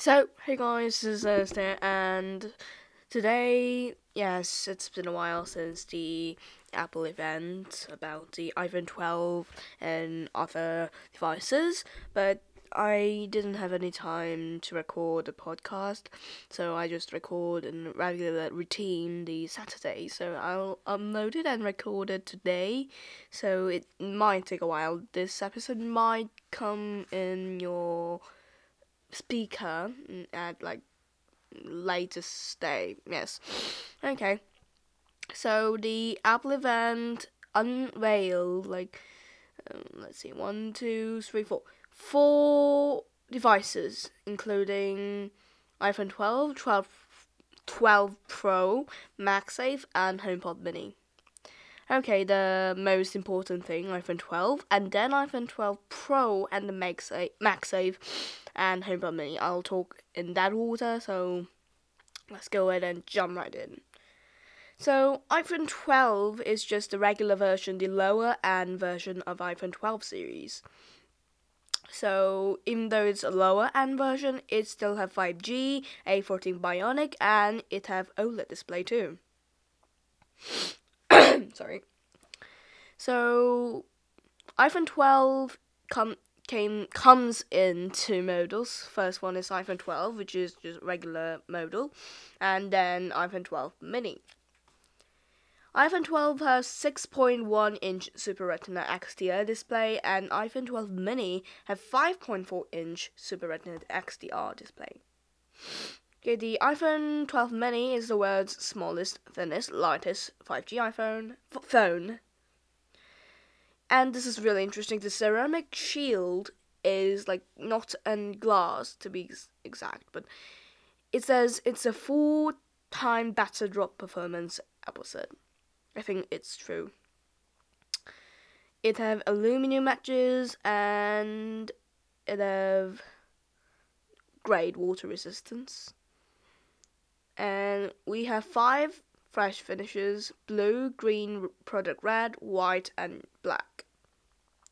So, hey guys, this is Thursday, and today, yes, it's been a while since the Apple event about the iPhone 12 and other devices, but I didn't have any time to record a podcast, so I just record in regular routine the Saturday. So I'll upload it and record it today. So it might take a while. This episode might come in your speaker at like latest day. Yes. Okay. So the Apple event unveiled like um, let's see one two three four four devices including iPhone 12, 12, 12 Pro, MagSafe, and HomePod Mini. Okay, the most important thing, iPhone 12, and then iPhone 12 Pro and the MagSafe, uh, MagSafe and HomePod Mini. I'll talk in that order, so let's go ahead and jump right in. So, iPhone 12 is just the regular version, the lower end version of iPhone 12 series. So, even though it's a lower end version, it still have 5G, A14 Bionic, and it have OLED display too. Sorry. So, iPhone 12 come came comes in two models. First one is iPhone 12, which is just regular model, and then iPhone 12 mini. iPhone 12 has 6.1 inch Super Retina XDR display, and iPhone 12 mini have 5.4 inch Super Retina XDR display. Okay, the iPhone 12 mini is the world's smallest, thinnest, lightest 5G iPhone phone and this is really interesting. The ceramic shield is like not in glass to be exact, but it says it's a full time better drop performance. Apple said. I think it's true. It have aluminum edges and it have great water resistance. And we have five fresh finishes blue, green, product red, white, and black.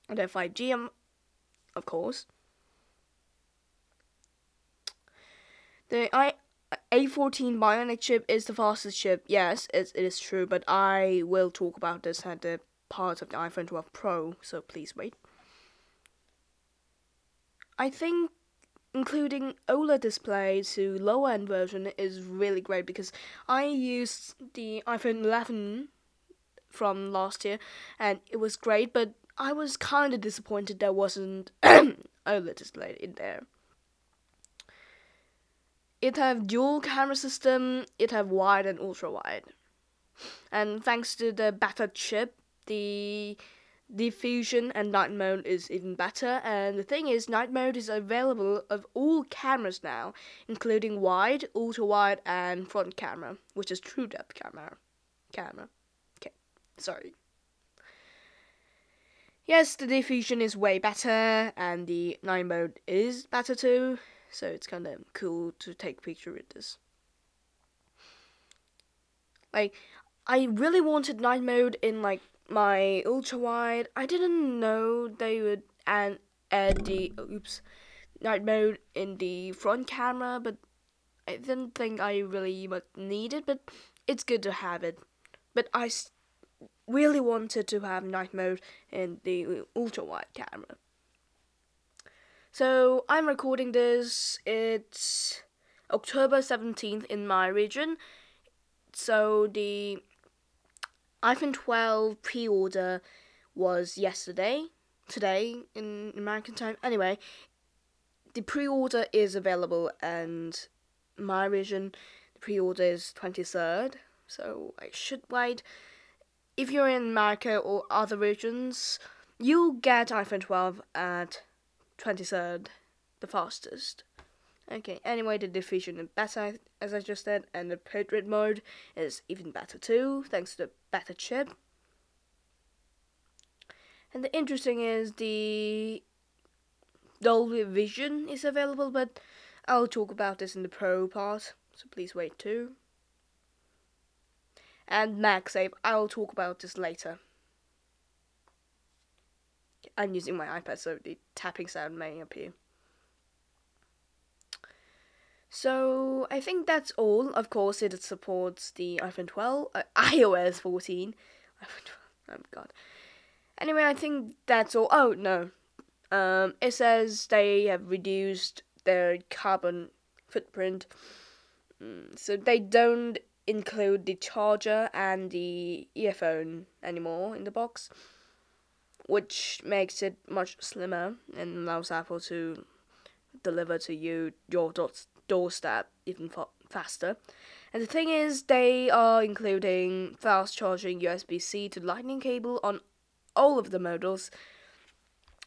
And then 5G, um, of course. The i A14 Bionic chip is the fastest chip. Yes, it, it is true, but I will talk about this at the part of the iPhone 12 Pro, so please wait. I think including OLED display to lower end version is really great because I used the iPhone 11 from last year and it was great, but I was kind of disappointed there wasn't OLED display in there. It have dual camera system, it have wide and ultra wide. And thanks to the better chip, the Deep Fusion and night mode is even better. And the thing is, night mode is available of all cameras now, including wide, ultra wide, and front camera, which is true depth camera. Camera. Okay, sorry. Yes, the Deep Fusion is way better, and the night mode is better too. So it's kind of cool to take picture with this. Like, I really wanted night mode in like my ultra wide. I didn't know they would add, add the oops night mode in the front camera, but I didn't think I really much needed. But it's good to have it. But I really wanted to have night mode in the ultra wide camera. So I'm recording this. It's October 17th in my region. So the iPhone 12 pre-order was yesterday, today in American time. Anyway, the pre-order is available, and my region, the pre-order is 23rd, so I should wait. If you're in America or other regions, you'll get iPhone 12 at 23rd, the fastest. Okay, anyway, the Deep Fusion is better, as I just said, and the portrait mode is even better too, thanks to the better chip. And the interesting is the Dolby Vision is available, but I'll talk about this in the Pro part, so please wait too. And MagSafe, I'll talk about this later. I'm using my iPad, so the tapping sound may appear. So I think that's all. Of course, it supports the iPhone 12, uh, iOS 14. iPhone 12. Oh god. Anyway, I think that's all. Oh no, um, it says they have reduced their carbon footprint, mm, so they don't include the charger and the earphone anymore in the box, which makes it much slimmer and allows Apple to deliver to you your doorstep even faster. And the thing is, they are including fast charging USB C to Lightning cable on all of the models,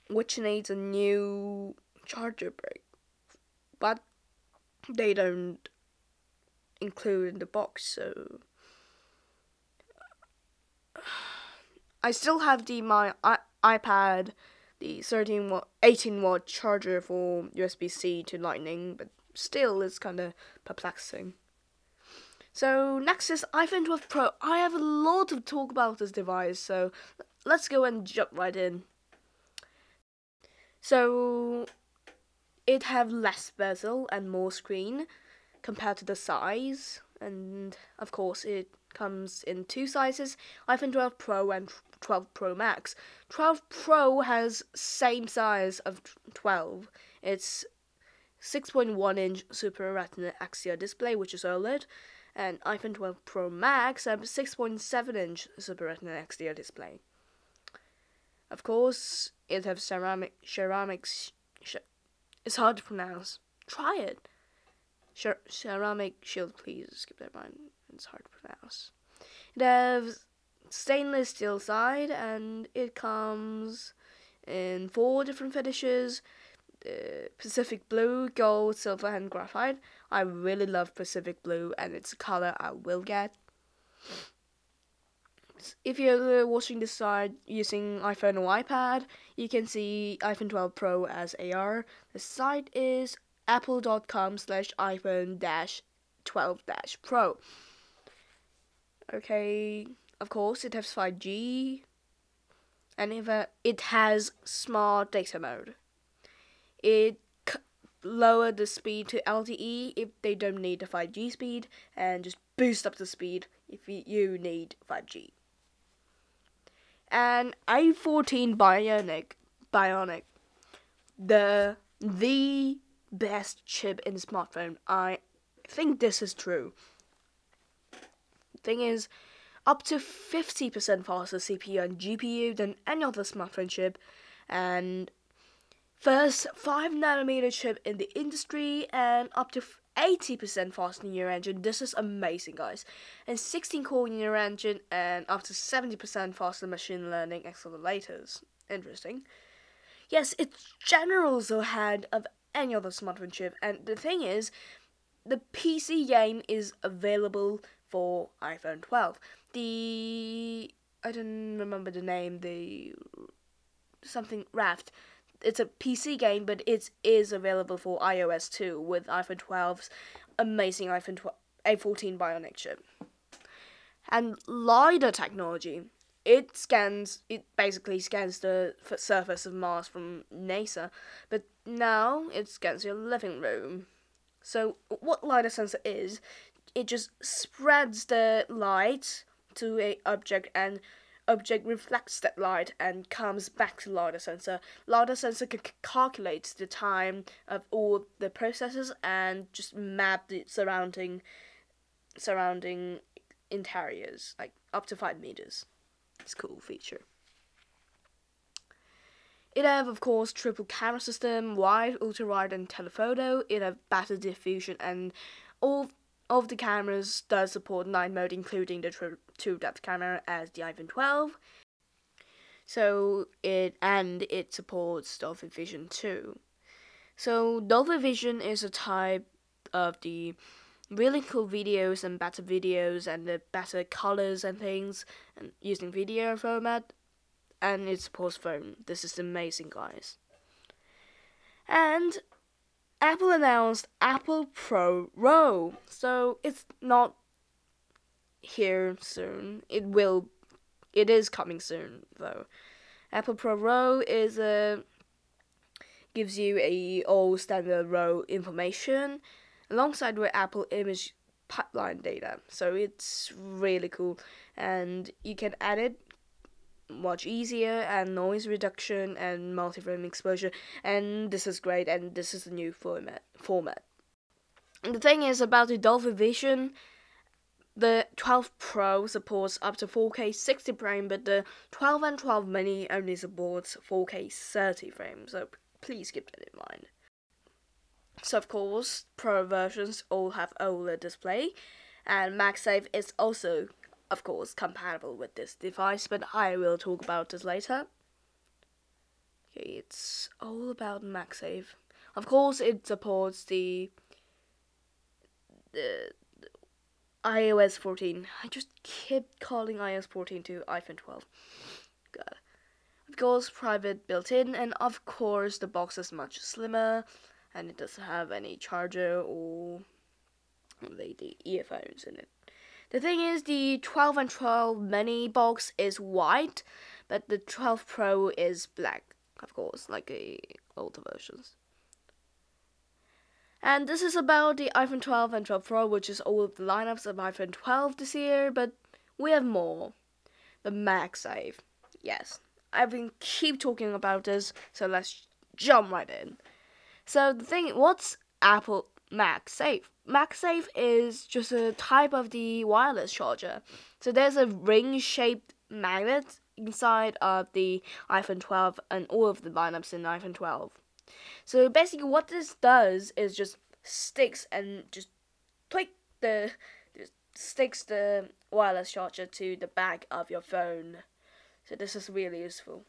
which needs a new charger brick. But they don't include in the box, so I still have the my I- iPad, the 13 watt, 18 watt charger for USB C to Lightning, but still it's kind of perplexing. So next is iPhone 12 Pro. I have a lot to talk about this device, so let's go and jump right in. So it have less bezel and more screen compared to the size, and of course it comes in two sizes: iPhone 12 Pro and 12 Pro Max. 12 Pro has same size of 12. It's 6.1 inch Super Retina XDR display, which is OLED, and iPhone 12 Pro Max have 6.7 inch Super Retina XDR display. Of course, it has ceramic ceramics. Sh- it's hard to pronounce. Try it. Cer- ceramic shield, please skip that line. It's hard to pronounce. It has stainless steel side, and it comes in four different finishes uh, Pacific Blue, Gold, Silver, and Graphite. I really love Pacific Blue, and it's a color I will get. If you're watching this side using iPhone or iPad, you can see iPhone 12 Pro as AR. The site is apple.com slash iPhone dash 12 dash Pro. Okay, of course, it has 5G, and it has smart data mode it c- lower the speed to LTE if they don't need the 5G speed and just boost up the speed if you need 5G. And A14 Bionic, Bionic, the the best chip in smartphone. I think this is true. Thing is, up to 50% faster CPU and GPU than any other smartphone chip, and First 5 nanometer chip in the industry and up to 80% faster neural engine. This is amazing, guys. And 16 core neural engine and up to 70% faster machine learning accelerators. Interesting. Yes, it's generals ahead of any other smartphone chip. And the thing is, the PC game is available for iPhone 12. The I don't remember the name. The something Raft it's a PC game, but it is available for iOS too with iPhone 12's amazing iPhone 12, A14 Bionic chip. And LiDAR technology, it scans, it basically scans the surface of Mars from NASA, but now it scans your living room. So what LiDAR sensor is, it just spreads the light to a object and object reflects that light and comes back to LiDAR sensor. LiDAR sensor can c- calculate the time of all the processes and just map the surrounding surrounding interiors, like up to five meters. It's a cool feature. It have of course triple camera system, wide, ultra wide, and telephoto. It have better Deep Fusion and all of the cameras does support night mode, including the true, true depth camera as the iPhone 12. So it and it supports Dolby Vision too. So Dolby Vision is a type of the really cool videos and better videos and the better colors and things and using video format and it supports phone. This is amazing guys. And Apple announced Apple ProRAW. So it's not here soon. It will it is coming soon though. Apple ProRAW is a gives you a all standard raw information alongside with Apple Image pipeline data. So it's really cool, and you can add it much easier and noise reduction and multi-frame exposure and this is great and this is the new format format and the thing is about the Dolby Vision the 12 Pro supports up to 4K 60 frame, but the 12 and 12 Mini only supports 4K 30 frames, so please keep that in mind. So of course, Pro versions all have OLED display, and MagSafe is also, of course, compatible with this device, but I will talk about this later. Okay, it's all about MagSafe. Of course, it supports the the iOS 14. I just keep calling iOS 14 to iPhone 12. God. Of course, private built in, and of course, the box is much slimmer, and it doesn't have any charger or the, the earphones in it. The thing is, the 12 and 12 mini box is white, but the 12 Pro is black, of course, like the older versions. And this is about the iPhone 12 and 12 Pro, which is all of the lineups of iPhone 12 this year, but we have more. The MagSafe. Yes, I've been keep talking about this, so let's jump right in. So the thing, what's Apple MagSafe? MagSafe is just a type of the wireless charger. So there's a ring-shaped magnet inside of the iPhone 12 and all of the lineups in iPhone 12. So basically, what this does is just sticks and just tweak the sticks the wireless charger to the back of your phone. So this is really useful.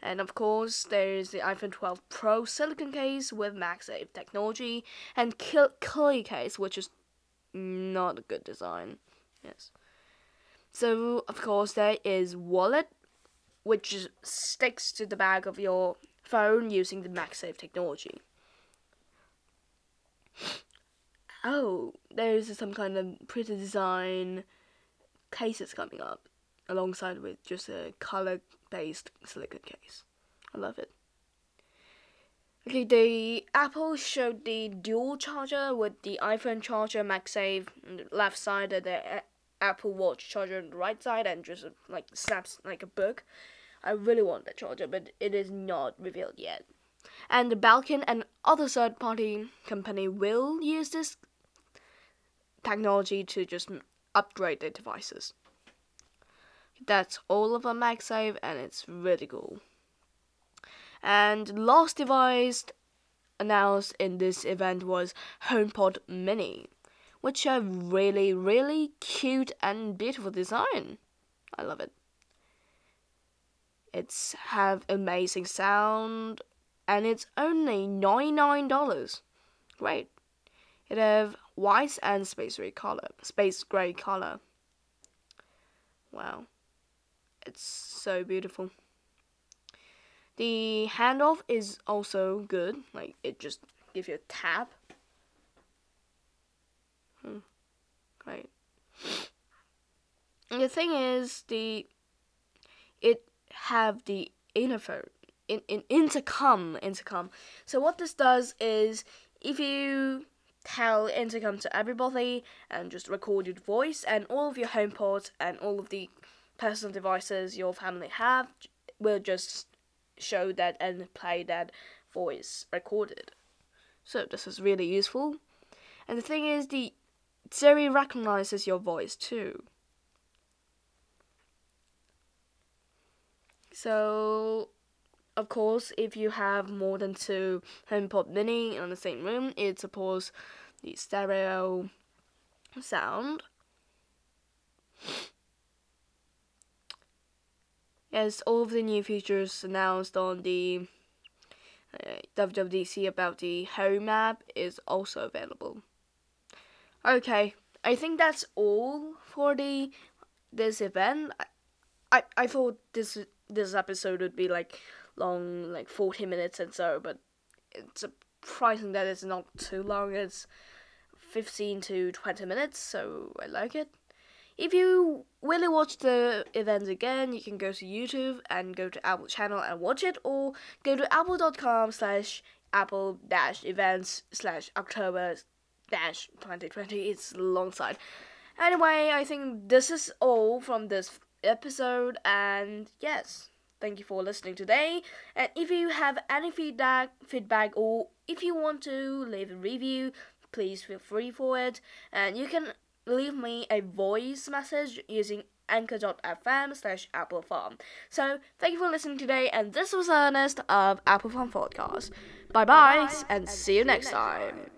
And of course, there's the iPhone 12 Pro silicon case with MagSafe technology and Kili case, which is not a good design. Yes. So of course there is wallet, which sticks to the back of your phone using the MagSafe technology. Oh, there's some kind of pretty design case that's coming up alongside with just a color based silicon case. I love it. Okay, the Apple showed the dual charger with the iPhone charger MagSafe on the left side and the Apple Watch charger on the right side and just like snaps like a book. I really want that charger, but it is not revealed yet. And the Belkin and other third party company will use this technology to just upgrade their devices. That's all of a MagSafe and it's really cool. And last device announced in this event was HomePod Mini, which have really, really cute and beautiful design. I love it. It's have amazing sound, and it's only $99. Great. It have white and space gray color. Space gray color. Wow. It's so beautiful. The handoff is also good. Like it just gives you a tap. Hmm. Great. The thing is the it have the interphone in, in intercom intercom. So what this does is if you tell intercom to everybody and just record your voice and all of your HomePods and all of the personal devices your family have will just show that and play that voice recorded. So this is really useful. And the thing is the Siri recognizes your voice too. So of course, if you have more than two HomePod Mini in the same room, it supports the stereo sound. Yes, all of the new features announced on the uh, WWDC about the Home app is also available. Okay, I think that's all for the this event. I I, I thought this this episode would be like long, like 40 minutes and so, but it's surprising that it's not too long. It's 15 to 20 minutes, so I like it. If you really watch the events again, you can go to YouTube and go to Apple channel and watch it, or go to apple.com slash apple dash events slash October dash 2020. It's a long side. Anyway, I think this is all from this episode, and yes, thank you for listening today. And if you have any feedback, feedback, or if you want to leave a review, please feel free for it. And you can leave me a voice message using anchor.fm slash Apple Farm. So thank you for listening today, and this was Ernest of Apple Farm Podcast. Bye bye, and see you next time.